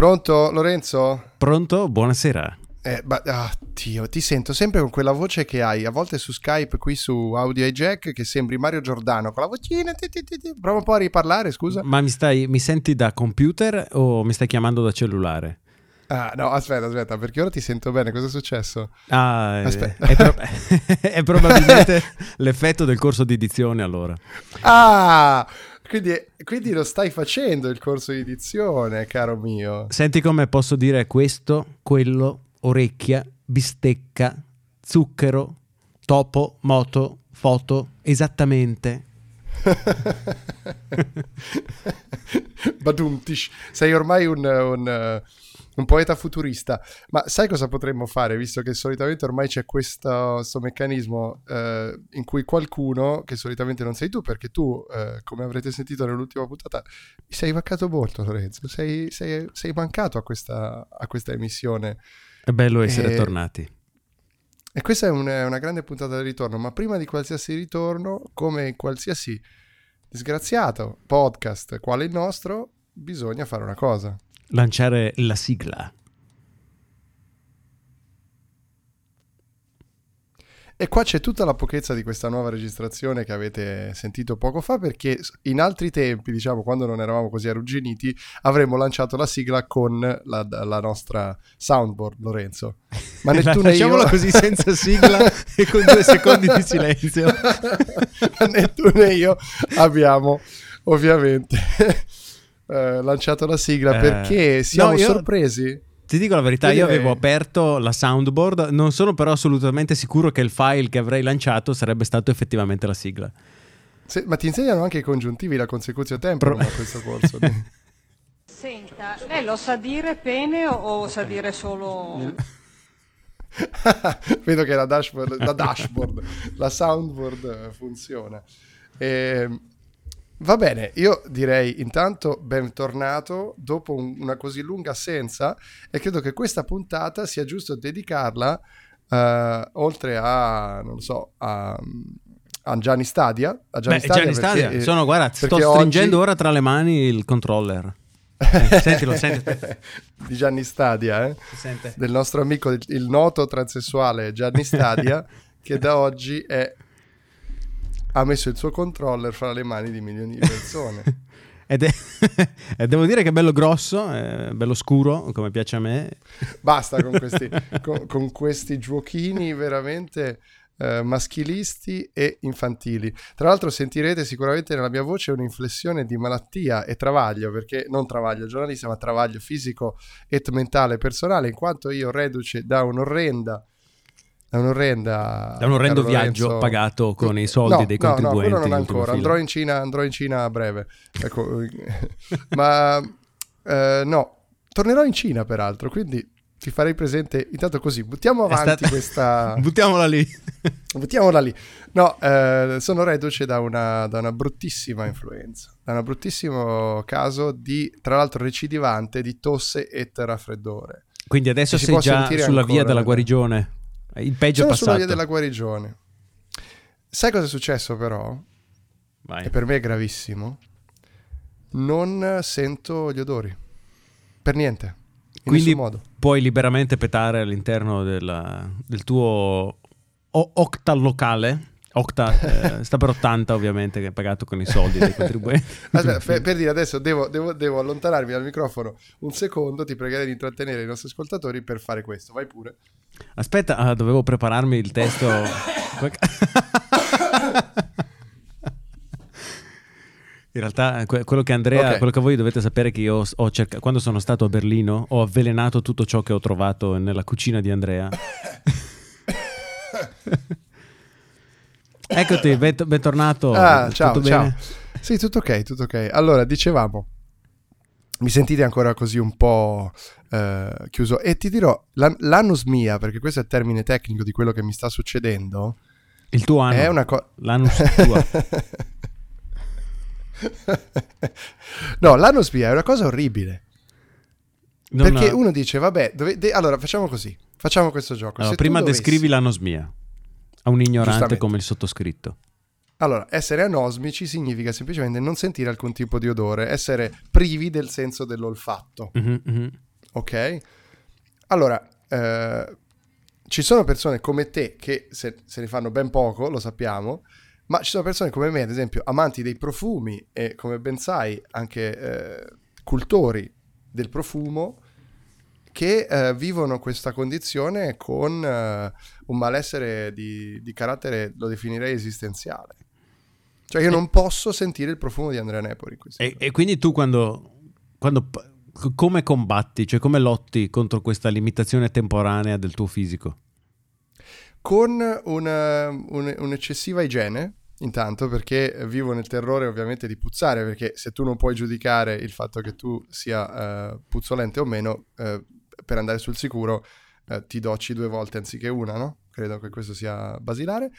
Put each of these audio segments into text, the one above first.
Pronto Lorenzo? Pronto? Buonasera. Eh, ma, ah, Dio, ti sento sempre con quella voce che hai, a volte su Skype, qui su Audio Jack, che sembri Mario Giordano, con la vocina, ti, ti, ti, prova un po' a riparlare, scusa. Ma mi, stai, mi senti da computer o mi stai chiamando da cellulare? Ah, no, aspetta, aspetta, perché ora ti sento bene, cosa è successo? Ah, aspetta. È, pro- è probabilmente l'effetto del corso di edizione allora. Ah, quindi, quindi, lo stai facendo il corso di edizione, caro mio. Senti come posso dire questo, quello, orecchia, bistecca, zucchero, topo, moto, foto, esattamente. Badumtish, sei ormai un, un un poeta futurista. Ma sai cosa potremmo fare, visto che solitamente ormai c'è questo, questo meccanismo eh, in cui qualcuno, che solitamente non sei tu, perché tu, eh, come avrete sentito nell'ultima puntata, mi sei mancato molto, Lorenzo. Sei, sei, sei mancato a questa, a questa, emissione. È bello essere e... tornati. E questa è una, una grande puntata di ritorno, ma prima di qualsiasi ritorno, come in qualsiasi disgraziato podcast quale il nostro, bisogna fare una cosa lanciare la sigla. E qua c'è tutta la pochezza di questa nuova registrazione che avete sentito poco fa, perché in altri tempi, diciamo, quando non eravamo così arrugginiti, avremmo lanciato la sigla con la, la nostra soundboard, Lorenzo. Ma Nettuno Facciamola io... così senza sigla e con due secondi di silenzio. Ma Nettuno e io abbiamo ovviamente eh, lanciato la sigla eh, perché siamo no, io... sorpresi. Ti dico la verità, io avevo aperto la soundboard, non sono però assolutamente sicuro che il file che avrei lanciato sarebbe stato effettivamente la sigla. Se, ma ti insegnano anche i congiuntivi, la consecutio tempo Pro... a questo corso. Senta, lei lo sa dire pene o, sa dire solo... Vedo che la dashboard, la, dashboard, la soundboard funziona. E, ehm, Va bene, io direi intanto bentornato dopo un, una così lunga assenza e credo che questa puntata sia giusto dedicarla uh, oltre a, non so, a, a Gianni Stadia. A Gianni Beh, Stadia, Gianni Stadia. Perché, sono, guarda, sto stringendo oggi... ora tra le mani il controller. Eh, sentilo, senti. Di Gianni Stadia, eh? del nostro amico, il, il noto transessuale Gianni Stadia, che da oggi è ha messo il suo controller fra le mani di milioni di persone. Ed è, e devo dire che è bello grosso, è bello scuro, come piace a me. Basta con questi, con, con questi giochini veramente eh, maschilisti e infantili. Tra l'altro sentirete sicuramente nella mia voce un'inflessione di malattia e travaglio, perché non travaglio giornalista, ma travaglio fisico e mentale personale, in quanto io reduce da un'orrenda è un'orrenda. È un orrendo viaggio Lorenzo. pagato con i soldi no, dei contribuenti. No, no, non ancora. Andrò in, Cina, andrò in Cina a breve. Ecco, ma eh, no, tornerò in Cina peraltro, quindi ti farei presente. Intanto così, buttiamo avanti stata... questa. Buttiamola lì. Buttiamola lì. No, eh, sono reduce da una, da una bruttissima influenza, da un bruttissimo caso di, tra l'altro, recidivante di tosse e raffreddore. Quindi adesso sei già sulla via della guarigione. Il peggio Sono è passato. sulla via della guarigione. Sai cosa è successo però? Vai. E per me è gravissimo. Non sento gli odori. Per niente. In Quindi modo. puoi liberamente petare all'interno della, del tuo o- octalocale. Octa eh, sta per 80 ovviamente che è pagato con i soldi dei contribuenti. Aspetta, per, per, dire adesso devo, devo, devo, allontanarmi dal microfono un secondo, ti pregherei di intrattenere i nostri ascoltatori per fare questo, vai pure. Aspetta, ah, dovevo prepararmi il testo. In realtà, quello che Andrea, okay. quello che voi dovete sapere è che io ho cercato, quando sono stato a Berlino, ho avvelenato tutto ciò che ho trovato nella cucina di Andrea. Eccoti, bent- bentornato. Ah, ciao, tutto ciao. Bene? Sì, tutto ok, tutto ok. Allora, dicevamo, mi sentite ancora così un po' eh, chiuso? E ti dirò, la, l'anus mia, perché questo è il termine tecnico di quello che mi sta succedendo. Il tuo anno. È una cosa... L'anus tua. no, l'anus mia è una cosa orribile. Non perché ha... uno dice, vabbè, dove... de... allora facciamo così, facciamo questo gioco. Allora, prima dovessi... descrivi l'anosmia a un ignorante come il sottoscritto. Allora, essere anosmici significa semplicemente non sentire alcun tipo di odore, essere privi del senso dell'olfatto. Mm-hmm, mm-hmm. Ok? Allora, eh, ci sono persone come te che se, se, ne fanno ben poco, lo sappiamo, ma ci sono persone come me, ad esempio, amanti dei profumi e come ben sai anche eh, cultori del profumo che eh, vivono questa condizione con eh, un malessere di, di, carattere, lo definirei esistenziale. Cioè io non posso sentire il profumo di Andrea Nepoli. E, e, quindi tu quando, quando, come combatti, cioè come lotti contro questa limitazione temporanea del tuo fisico? Con una, un, un'eccessiva igiene, intanto perché vivo nel terrore ovviamente di puzzare, perché se tu non puoi giudicare il fatto che tu sia uh, puzzolente o meno, uh, per andare sul sicuro uh, ti docci due volte anziché una, no? Credo che questo sia basilare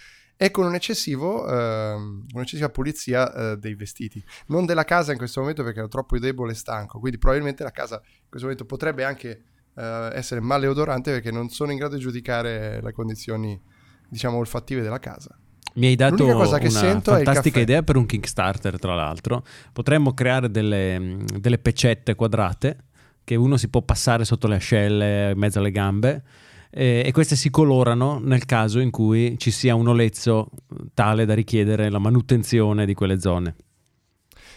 e con un eccessivo, uh, un'eccessiva pulizia uh, dei vestiti. Non della casa in questo momento perché ero troppo debole e stanco, quindi probabilmente la casa in questo momento potrebbe anche uh, essere maleodorante perché non sono in grado di giudicare le condizioni, diciamo, olfattive della casa. Mi hai dato una fantastica idea per un Kickstarter, tra l'altro. Potremmo creare delle, delle pecette quadrate che uno si può passare sotto le ascelle, in mezzo alle gambe eh, e queste si colorano nel caso in cui ci sia un olezzo tale da richiedere la manutenzione di quelle zone.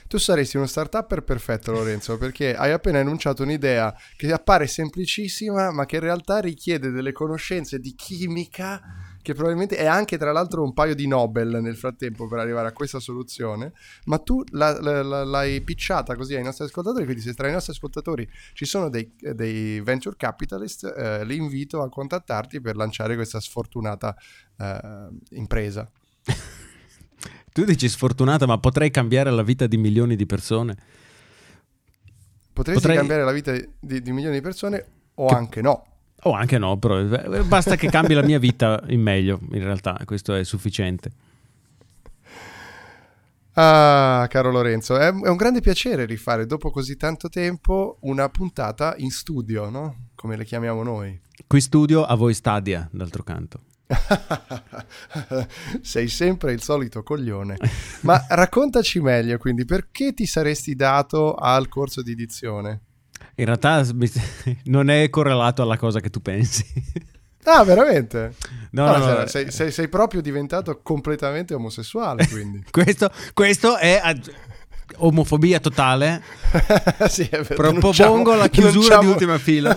Tu saresti uno start-upper perfetto, Lorenzo, perché hai appena enunciato un'idea che appare semplicissima, ma che in realtà richiede delle conoscenze di chimica che probabilmente è anche tra l'altro un paio di Nobel nel frattempo per arrivare a questa soluzione, ma tu la, la, la, l'hai pitchata così ai nostri ascoltatori, quindi se tra i nostri ascoltatori ci sono dei, dei venture capitalist, eh, li invito a contattarti per lanciare questa sfortunata eh, impresa. tu dici sfortunata, ma potrei cambiare la vita di milioni di persone? Potresti potrei... cambiare la vita di, di milioni di persone o che... anche no. O anche no, però eh, basta che cambi la mia vita in meglio, in realtà, questo è sufficiente. Ah, caro Lorenzo, è, è, un grande piacere rifare dopo così tanto tempo una puntata in studio, no? Come le chiamiamo noi. Qui studio, a voi Stadia, d'altro canto. Sei sempre il solito coglione. Ma raccontaci meglio, quindi, perché ti saresti dato al corso di edizione? In realtà non è correlato alla cosa che tu pensi. Ah, veramente? No, no, no, no sei, sei, sei, proprio diventato completamente omosessuale, quindi. questo, questo, è omofobia totale. sì, Propongo la chiusura di ultima fila.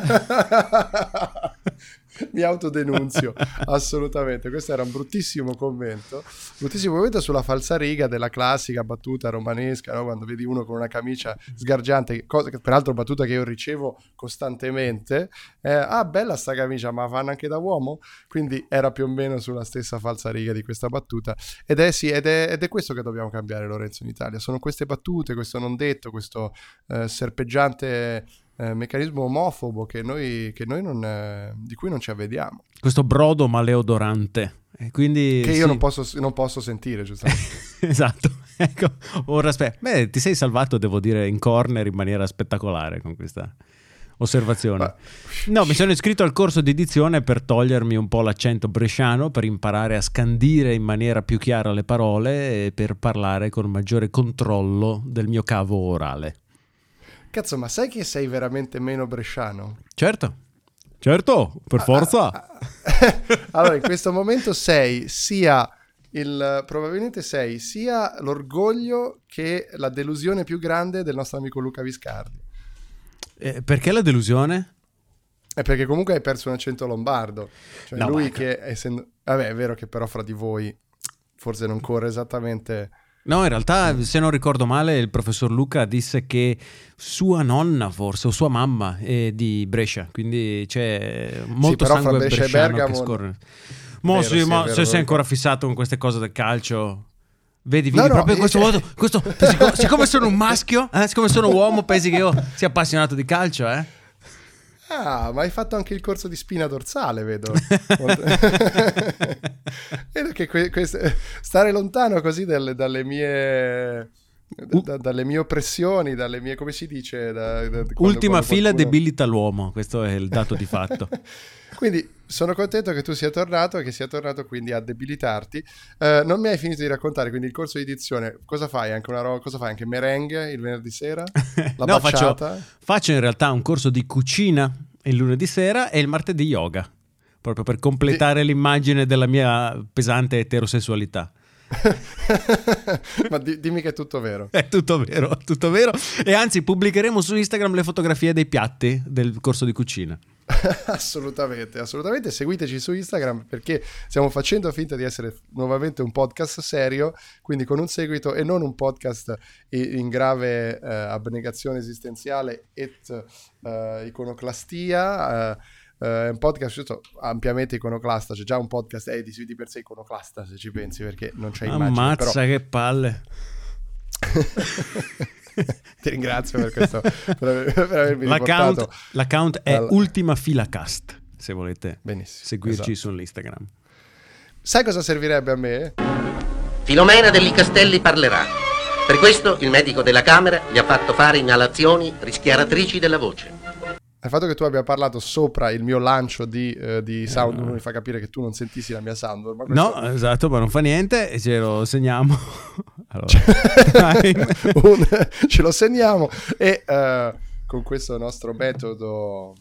mi autodenunzio assolutamente. Questo era un bruttissimo commento. Bruttissimo commento sulla falsariga della classica battuta romanesca, no? quando vedi uno con una camicia sgargiante, cosa che peraltro battuta che io ricevo costantemente. Eh, ah, bella sta camicia, ma fanno anche da uomo? Quindi era più o meno sulla stessa falsariga di questa battuta. Ed è, sì, ed è, ed è questo che dobbiamo cambiare, Lorenzo, in Italia. Sono queste battute, questo non detto, questo eh, serpeggiante eh, meccanismo omofobo che noi, che noi non, eh, di cui non ci avvediamo. Questo brodo maleodorante. E quindi, che io sì. non, posso, non, posso, sentire, giustamente. esatto. Ecco, ora aspetta. Beh, ti sei salvato, devo dire, in corner in maniera spettacolare con questa osservazione. Ma... No, mi sono iscritto al corso di edizione per togliermi un po' l'accento bresciano, per imparare a scandire in maniera più chiara le parole e per parlare con maggiore controllo del mio cavo orale. Cazzo, ma sai che sei veramente meno bresciano? Certo. Certo, per forza. Ah, ah, ah. allora, in questo momento sei sia il, probabilmente sei sia l'orgoglio che la delusione più grande del nostro amico Luca Viscardi. Eh, perché la delusione? È perché comunque hai perso un accento lombardo. Cioè no, lui che essendo... Vabbè, è vero che però fra di voi forse non corre esattamente No, in realtà, se non ricordo male, il professor Luca disse che sua nonna, forse, o sua mamma è di Brescia, quindi c'è molto sì, sangue Brescia e Bergamo... che scorre. Mo, vero, sì, ma vero, se sei ancora fissato con queste cose del calcio... Vedi, vedi no, proprio no, questo modo, questo, siccome, siccome sono un maschio, eh, siccome sono uomo, pensi che io sia appassionato di calcio, eh? Ah, ma hai fatto anche il corso di spina dorsale, vedo. vedo che que- que- stare lontano così dalle, dalle mie Da, da, dalle mie oppressioni, dalle mie, come si dice? Da, quando, Ultima quando fila qualcuno... debilita l'uomo, questo è il dato di fatto. quindi sono contento che tu sia tornato e che sia tornato quindi a debilitarti. Uh, non mi hai finito di raccontare quindi il corso di edizione, cosa fai? Anche una roba, cosa fai? Anche merengue il venerdì sera? La no, faccio, faccio in realtà un corso di cucina il lunedì sera e il martedì yoga, proprio per completare di... l'immagine della mia pesante eterosessualità. Ma di, dimmi che è tutto vero. È tutto vero, tutto vero. E anzi, pubblicheremo su Instagram le fotografie dei piatti del corso di cucina. assolutamente, assolutamente. Seguiteci su Instagram perché stiamo facendo finta di essere nuovamente un podcast serio, quindi con un seguito e non un podcast in grave eh, abnegazione esistenziale et eh, iconoclastia. Eh, è un podcast ampiamente iconoclasta. C'è già un podcast è di, di per sé iconoclasta, se ci pensi, perché non c'è immagine. Ammazza però... che palle. Ti ringrazio per questo, per, per avermi l'account, l'account è allora. Ultima Fila Cast, se volete Benissimo, seguirci esatto. sull'Instagram. Sai cosa servirebbe a me? Filomena degli Castelli parlerà. Per questo il medico della Camera gli ha fatto fare inalazioni rischiaratrici della voce. Il fatto che tu abbia parlato sopra il mio lancio di, uh, di eh, soundboard mi fa capire che tu non sentissi la mia soundboard. No, esatto, ma non fa niente e ce lo segniamo. allora, Un, ce lo segniamo e uh, con questo nostro metodo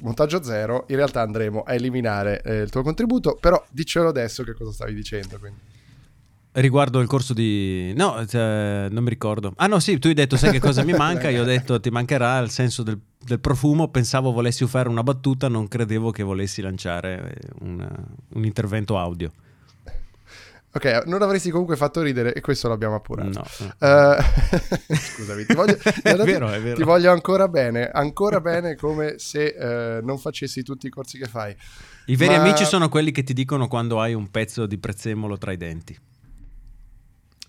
montaggio zero in realtà andremo a eliminare eh, il tuo contributo, però diccelo adesso che cosa stavi dicendo. Quindi. Riguardo il corso di... No, cioè, non mi ricordo. Ah no, sì, tu hai detto sai che cosa mi manca, io ho detto ti mancherà il senso del, del profumo, pensavo volessi fare una battuta, non credevo che volessi lanciare un, un intervento audio. Ok, non avresti comunque fatto ridere e questo l'abbiamo appurato. No. Uh, scusami, ti voglio, è vero, è vero. ti voglio ancora bene, ancora bene come se uh, non facessi tutti i corsi che fai. I veri Ma... amici sono quelli che ti dicono quando hai un pezzo di prezzemolo tra i denti.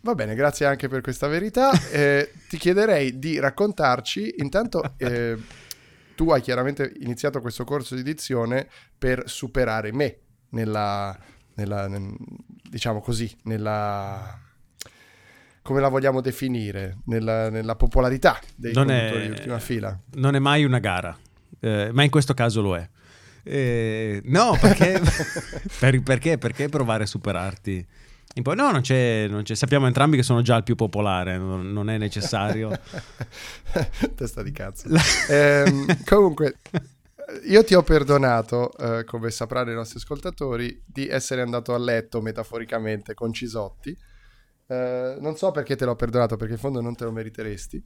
Va bene, grazie anche per questa verità. Eh, ti chiederei di raccontarci, intanto eh, tu hai chiaramente iniziato questo corso di edizione per superare me nella, nella nel, diciamo così, nella come la vogliamo definire, nella, nella popolarità dei non è, di ultima fila. Non è mai una gara, eh, ma in questo caso lo è. Eh, no, perché, per, perché, perché provare a superarti? Poi, no, non c'è, non c'è, Sappiamo entrambi che sono già il più popolare, non, non è necessario. Testa di cazzo. eh, comunque, io ti ho perdonato, eh, come sapranno i nostri ascoltatori, di essere andato a letto metaforicamente con Cisotti. Eh, non so perché te l'ho perdonato, perché in fondo non te lo meriteresti,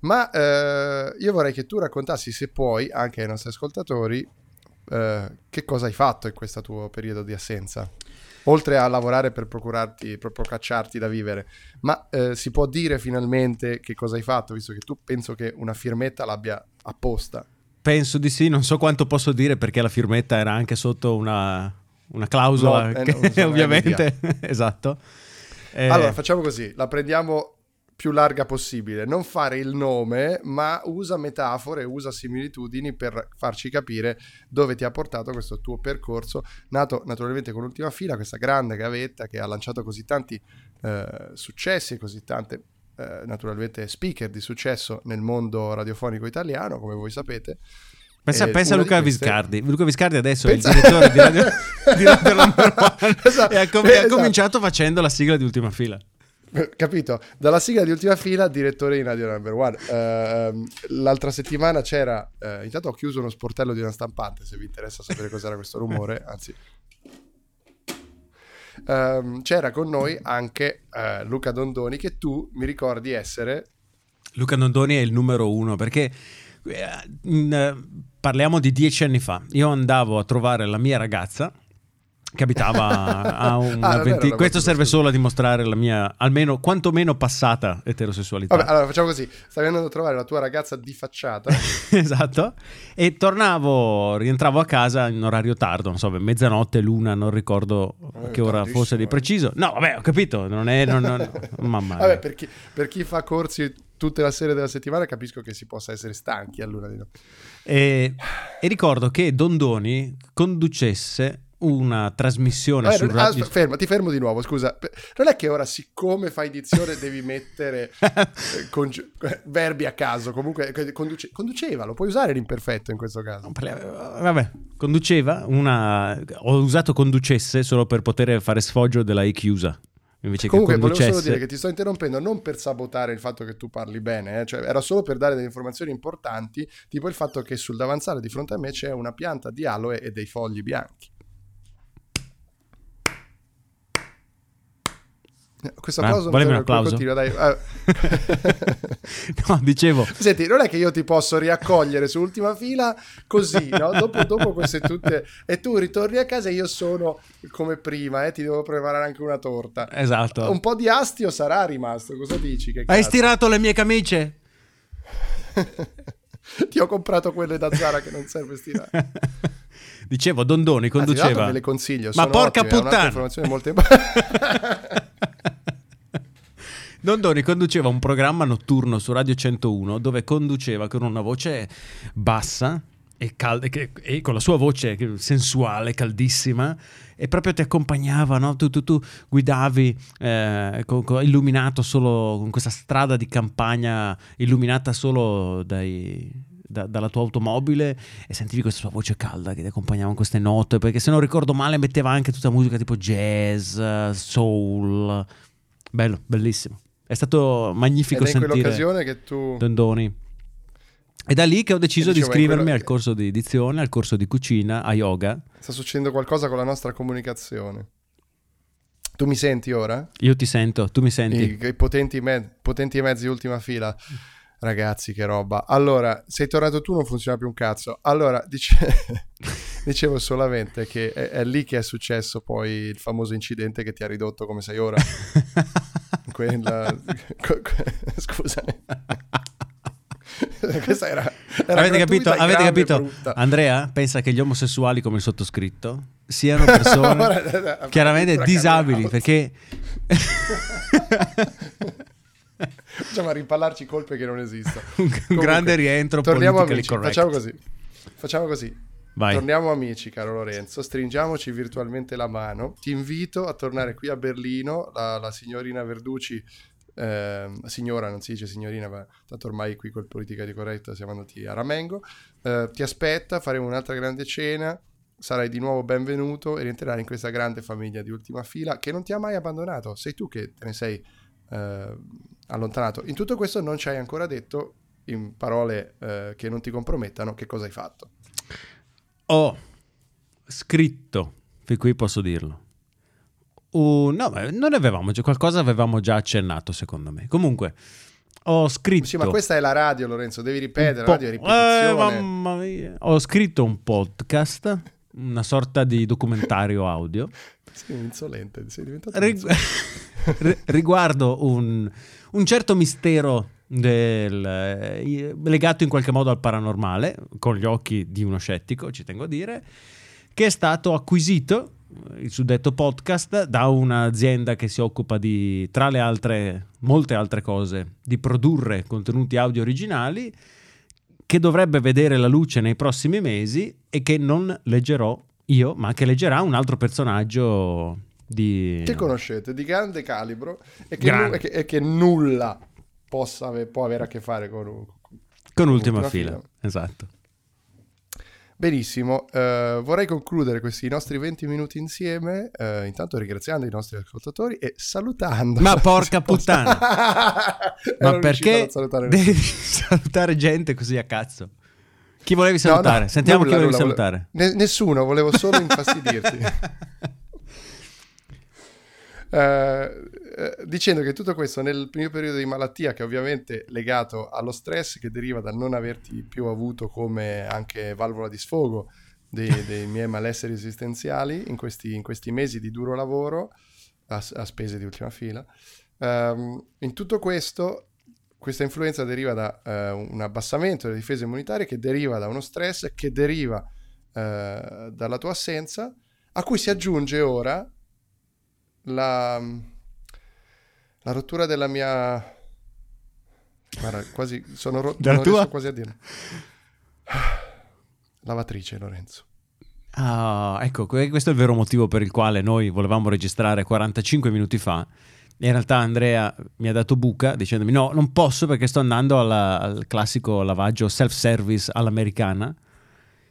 ma eh, io vorrei che tu raccontassi, se puoi, anche ai nostri ascoltatori, eh, che cosa hai fatto in questo tuo periodo di assenza oltre a lavorare per procurarti, per procacciarti da vivere. Ma eh, si può dire finalmente che cosa hai fatto, visto che tu penso che una firmetta l'abbia apposta. Penso di sì, non so quanto posso dire perché la firmetta era anche sotto una, una clausola, no, eh, che, ovviamente, esatto. Eh... Allora, facciamo così, la prendiamo più larga possibile. Non fare il nome, ma usa metafore, usa similitudini per farci capire dove ti ha portato questo tuo percorso, nato naturalmente con l'ultima fila, questa grande gavetta che ha lanciato così tanti eh, successi, così tante eh, naturalmente speaker di successo nel mondo radiofonico italiano, come voi sapete. Pensa, pensa a Luca queste... Viscardi. Luca Viscardi adesso pensa... è il direttore di Radio, di Radio Number One esatto. e ha, com- esatto. ha cominciato facendo la sigla di ultima fila. Capito? Dalla sigla di ultima fila, direttore di Radio Number One. Uh, l'altra settimana c'era. Uh, intanto ho chiuso uno sportello di una stampante. Se vi interessa sapere cos'era questo rumore, anzi, uh, c'era con noi anche uh, Luca Dondoni, che tu mi ricordi essere. Luca Dondoni è il numero uno perché. In, parliamo di dieci anni fa. Io andavo a trovare la mia ragazza che abitava a un ah, 20... questo serve solo a dimostrare la mia almeno quantomeno passata eterosessualità. Vabbè, allora facciamo così. Stavi andando a trovare la tua ragazza di facciata. Esatto. E tornavo rientravo a casa in orario tardo non so mezzanotte l'una non ricordo eh, che ora fosse di preciso. No vabbè ho capito non è non, non, mamma vabbè per chi, per chi fa corsi tutte le sere della settimana capisco che si possa essere stanchi all'una di notte e, e ricordo che Dondoni conducesse una trasmissione Vabbè, su non, radio... ferma, ti fermo di nuovo, scusa. Non è che ora, siccome fai edizione, devi mettere eh, congi- verbi a caso. Comunque, conduce- conduceva, lo puoi usare l'imperfetto in questo caso. Vabbè, conduceva una... Ho usato conducesse solo per poter fare sfoggio della I chiusa. Invece Comunque, che conducesse... volevo solo dire che ti sto interrompendo non per sabotare il fatto che tu parli bene, eh? cioè, era solo per dare delle informazioni importanti, tipo il fatto che sul davanzale di fronte a me c'è una pianta di aloe e dei fogli bianchi. Questo applauso ah, un applauso? Continua, dai. Ah. no, dicevo. Senti, non è che io ti posso riaccogliere su ultima fila così, no? Dopo, dopo queste tutte... E tu ritorni a casa e io sono come prima, eh? Ti devo preparare anche una torta. Esatto. Un po' di astio sarà rimasto, cosa dici? Hai stirato le mie camicie? ti ho comprato quelle da Zara che non serve stirare. Dicevo, Dondoni conduceva... Ah, ve le consiglio, Ma porca ottime, puttana! informazione molto importante. Dondoni conduceva un programma notturno su Radio 101 dove conduceva con una voce bassa e, calda, e con la sua voce sensuale, caldissima, e proprio ti accompagnava, no? tu, tu, tu, guidavi eh, con, con, illuminato solo con questa strada di campagna illuminata solo dai, da, dalla tua automobile e sentivi questa sua voce calda che ti accompagnava in queste note, perché se non ricordo male metteva anche tutta musica tipo jazz, soul, bello, bellissimo. È stato magnifico Ed è sentire quell'occasione che tu... Dondoni. È da lì che ho deciso di iscrivermi quello... al corso di edizione, al corso di cucina, a yoga. Sta succedendo qualcosa con la nostra comunicazione. Tu mi senti ora? Io ti sento, tu mi senti. I, i potenti, me- potenti mezzi ultima fila. Ragazzi, che roba. Allora, sei tornato tu, non funziona più un cazzo. Allora, dice... dicevo solamente che è, è, lì che è successo poi il famoso incidente che ti ha ridotto come sei ora. Quella... Scusami. Questa era, era avete capito? Avete capito? Andrea pensa che gli omosessuali come il sottoscritto siano persone chiaramente disabili perché facciamo a rimpallarci colpe che non esistono. un Comunque, grande rientro torniamo amici, facciamo così. Facciamo così. Vai. Torniamo amici, caro Lorenzo, stringiamoci virtualmente la mano. Ti invito a tornare qui a Berlino, la, la signorina Verducci, eh, signora, non si dice signorina, ma tanto ormai qui col politica di corretta siamo andati a Ramengo, eh, ti aspetta, faremo un'altra grande cena, sarai di nuovo benvenuto e rientrerai in questa grande famiglia di ultima fila che non ti ha mai abbandonato, sei tu che te ne sei eh, allontanato. In tutto questo non ci hai ancora detto, in parole eh, che non ti compromettano, che cosa hai fatto ho scritto, fin qui posso dirlo. Uh, no, non avevamo, qualcosa avevamo già accennato secondo me. Comunque, ho scritto... Sì, ma questa è la radio, Lorenzo, devi ripetere, la radio è ripetizione. Eh, mamma mia. Ho scritto un podcast, una sorta di documentario audio. Sì, insolente, sei diventato Rig- insolente. riguardo un, un certo mistero del, eh, legato in qualche modo al paranormale, con gli occhi di uno scettico, ci tengo a dire, che è stato acquisito il suddetto podcast da un'azienda che si occupa di, tra le altre, molte altre cose, di produrre contenuti audio originali che dovrebbe vedere la luce nei prossimi mesi e che non leggerò io, ma che leggerà un altro personaggio di... Che conoscete, di grande calibro e che, grande. Nu- e che, e che nulla possa ave- può avere a che fare con, con, con ultima, ultima fila. fila. Esatto. Benissimo, uh, vorrei concludere questi nostri 20 minuti insieme, uh, intanto ringraziando i nostri ascoltatori e salutando. Ma porca puttana! Ma perché devi salutare gente così a cazzo? Chi volevi salutare? No, no, Sentiamo nulla, chi volevi nulla, salutare. Ne- nessuno, volevo solo infastidirti. Uh, dicendo che tutto questo nel primo periodo di malattia, che ovviamente è legato allo stress che deriva dal non averti più avuto come anche valvola di sfogo dei, dei miei malesseri esistenziali in questi, in questi, mesi di duro lavoro a, a spese di ultima fila. Um, in tutto questo, questa influenza deriva da uh, un abbassamento delle difese immunitarie che deriva da uno stress che deriva uh, dalla tua assenza, a cui si aggiunge ora la, la rottura della mia... Guarda, quasi sono rotto, della tua? quasi a dire. Lavatrice, Lorenzo. Ah, ecco, questo è il vero motivo per il quale noi volevamo registrare 45 minuti fa. In realtà Andrea mi ha dato buca dicendomi no, non posso perché sto andando alla, al classico lavaggio self-service all'americana.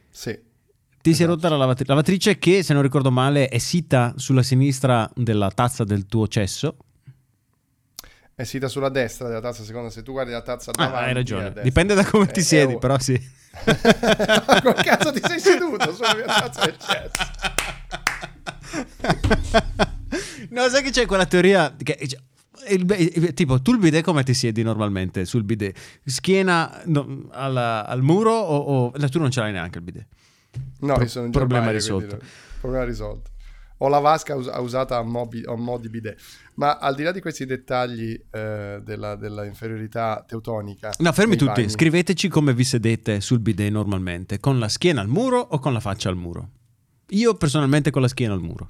Sì. Ti esatto. si è rotta la lavatrice, lavatrice che, se non ricordo male, è sita sulla sinistra della tazza del tuo cesso. È sita sulla destra della tazza, secondo se tu guardi la tazza davanti. Ah, hai ragione. Dipende da come è, ti siedi, però sì. Come cazzo ti sei seduto sulla mia tazza del cesso? no, sai che c'è quella teoria che il, tipo tu il bidet come ti siedi normalmente sul bidet? Schiena no, alla, al muro o, o, tu non ce l'hai neanche il bidet? No, Pro- io sono in problema risolto. Problema risolto. Ho la vasca us- usata a, mobi- a mo' di bidet. Ma al di là di questi dettagli eh, della, della, inferiorità teutonica... No, fermi tutti. Bagni, Scriveteci come vi sedete sul bidet normalmente. Con la schiena al muro o con la faccia al muro? Io personalmente con la schiena al muro.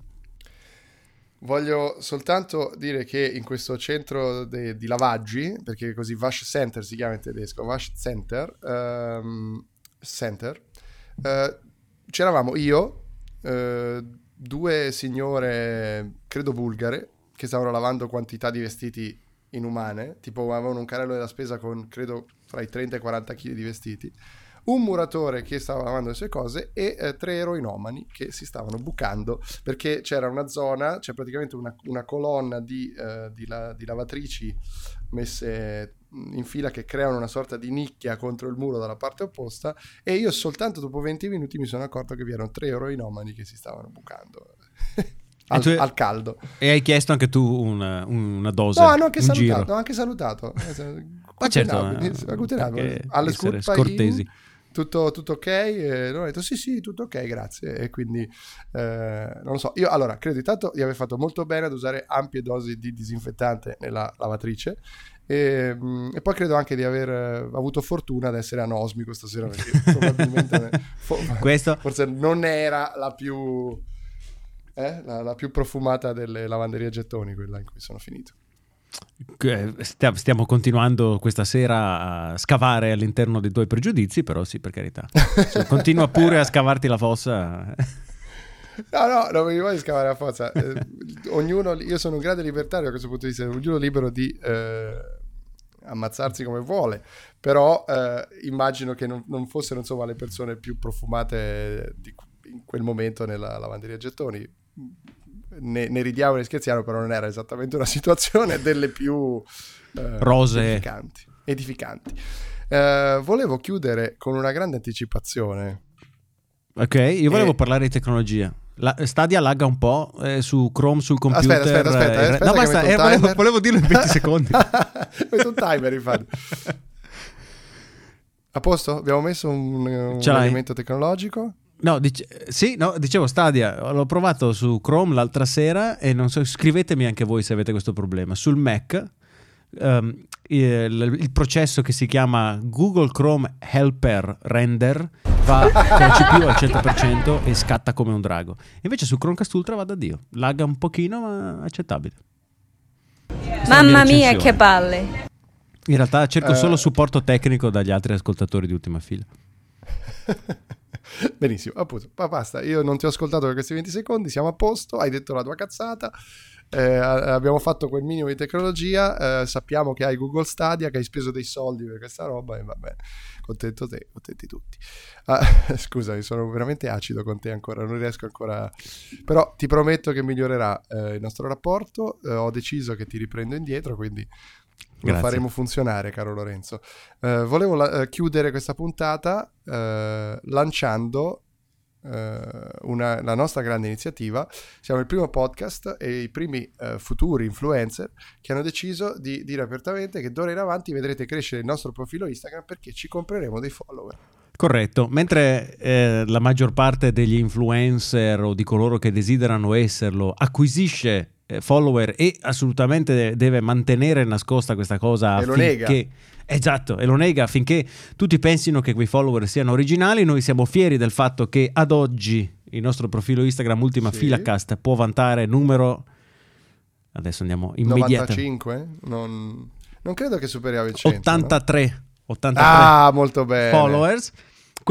Voglio soltanto dire che in questo centro de- di lavaggi, perché così Wash Center si chiama in tedesco, Wash Center, um, Center uh, c'eravamo io, uh, due signore, credo bulgare, che stavano lavando quantità di vestiti inumane, tipo avevano un carrello della spesa con credo fra i 30 e i 40 kg di vestiti un muratore che stava lavando le sue cose e eh, tre eroinomani che si stavano bucando perché c'era una zona, c'è praticamente una, una colonna di, eh, di, la, di, lavatrici messe in fila che creano una sorta di nicchia contro il muro dalla parte opposta e io soltanto dopo 20 minuti mi sono accorto che vi erano tre eroinomani che si stavano bucando. Al, tu, al, caldo. E hai chiesto anche tu una, una dose? No, hanno anche salutato. Giro. Hanno anche salutato. Ma certo, eh, alle scortesi tutto, tutto ok? E loro hanno detto sì sì, tutto ok, grazie. E quindi, eh, non lo so, io allora credo intanto di aver fatto molto bene ad usare ampie dosi di disinfettante nella lavatrice e, mm, e, poi credo anche di aver eh, avuto fortuna ad essere anosmi questa sera perché probabilmente Questo... forse non era la più, eh, la, la più profumata delle lavanderie a gettoni quella in cui sono finito. Stiamo continuando questa sera a scavare all'interno dei tuoi pregiudizi, però sì, per carità. Cioè, continua pure a scavarti la fossa. No, no, non mi voglio scavare la fossa. Eh, ognuno, io sono un grande libertario da questo punto di vista, ognuno libero di eh, ammazzarsi come vuole, però eh, immagino che non, non, fossero insomma le persone più profumate di, in quel momento nella lavanderia gettoni ne, ne ridiamo e ne scherziamo, però non era esattamente una situazione delle più eh, rose edificanti. edificanti. Eh, volevo chiudere con una grande anticipazione. Ok, io volevo e... parlare di tecnologia. La, Stadia lagga un po' eh, su Chrome sul computer. Aspetta, aspetta, aspetta. Eh, aspetta no, basta, eh, volevo, volevo, dirlo in 20 secondi. Metto un timer, infatti. A posto? Abbiamo messo un, un elemento tecnologico? No, dice, sì, no, dicevo Stadia, l'ho provato su Chrome l'altra sera e non so, scrivetemi anche voi se avete questo problema. Sul Mac um, il, il, processo che si chiama Google Chrome Helper Render va con la CPU al 100% e scatta come un drago. Invece su Chromecast Ultra va da Dio, lagga un pochino ma accettabile. Mamma mia che palle! In realtà cerco uh, solo supporto tecnico dagli altri ascoltatori di ultima fila. Benissimo, appunto, basta, io non ti ho ascoltato per questi 20 secondi, siamo a posto, hai detto la tua cazzata, eh, abbiamo fatto quel minimo di tecnologia, eh, sappiamo che hai Google Stadia, che hai speso dei soldi per questa roba e va bene, contento te, contenti tutti. Ah, scusami, sono veramente acido con te ancora, non riesco ancora, però ti prometto che migliorerà eh, il nostro rapporto, eh, ho deciso che ti riprendo indietro, quindi lo faremo funzionare, caro Lorenzo. Uh, volevo la- uh, chiudere questa puntata uh, lanciando una, la nostra grande iniziativa. Siamo il primo podcast e i primi futuri influencer che hanno deciso di dire apertamente che d'ora in avanti vedrete crescere il nostro profilo Instagram perché ci compreremo dei follower. Corretto, mentre eh, la maggior parte degli influencer o di coloro che desiderano esserlo acquisisce eh, follower e assolutamente deve mantenere nascosta questa cosa e lo nega. Esatto, e lo nega affinché tutti pensino che quei follower siano originali. Noi siamo fieri del fatto che ad oggi il nostro profilo Instagram Ultima sì. Filacast può vantare numero adesso andiamo immediatamente 95? Non, non credo che superiamo i 100 83 no? 83 ah, molto bene. followers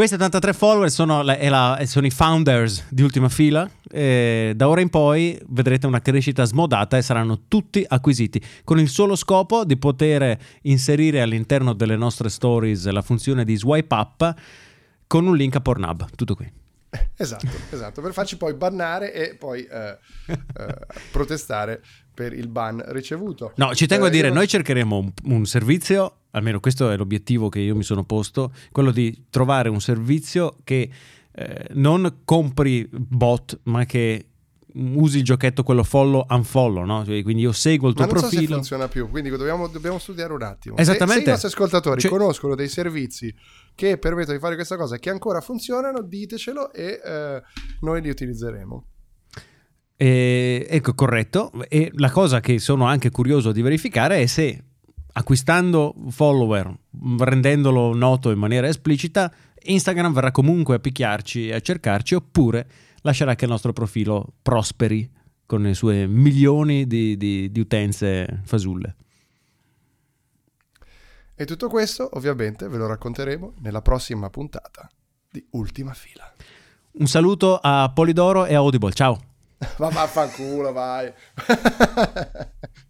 Questi 83 follower sono, la, la, sono, i founders di Ultima Fila. Da ora in poi vedrete una crescita smodata e saranno tutti acquisiti con il solo scopo di poter inserire all'interno delle nostre stories la funzione di swipe up con un link a Pornhub. Tutto qui. Esatto, esatto, per farci poi bannare e poi eh, eh, protestare per il ban ricevuto. No, ci tengo a eh, dire, non... noi cercheremo un, un, servizio, almeno questo è l'obiettivo che io mi sono posto, quello di trovare un servizio che eh, non compri bot, ma che usi il giochetto quello follow unfollow, no? Cioè, quindi io seguo il tuo Ma non profilo. So se funziona più, quindi dobbiamo, dobbiamo studiare un attimo. Esattamente. Se, se i nostri ascoltatori cioè... conoscono dei servizi che permettono di fare questa cosa che ancora funzionano, ditecelo e eh, noi li utilizzeremo. Eh, ecco, corretto. E la cosa che sono anche curioso di verificare è se acquistando follower, rendendolo noto in maniera esplicita, Instagram verrà comunque a picchiarci e a cercarci oppure lascerà che il nostro profilo prosperi con le sue milioni di, di, di utenze fasulle. E tutto questo ovviamente ve lo racconteremo nella prossima puntata di Ultima Fila. Un saluto a Polidoro e a Audible, ciao! Ma vaffanculo, vai!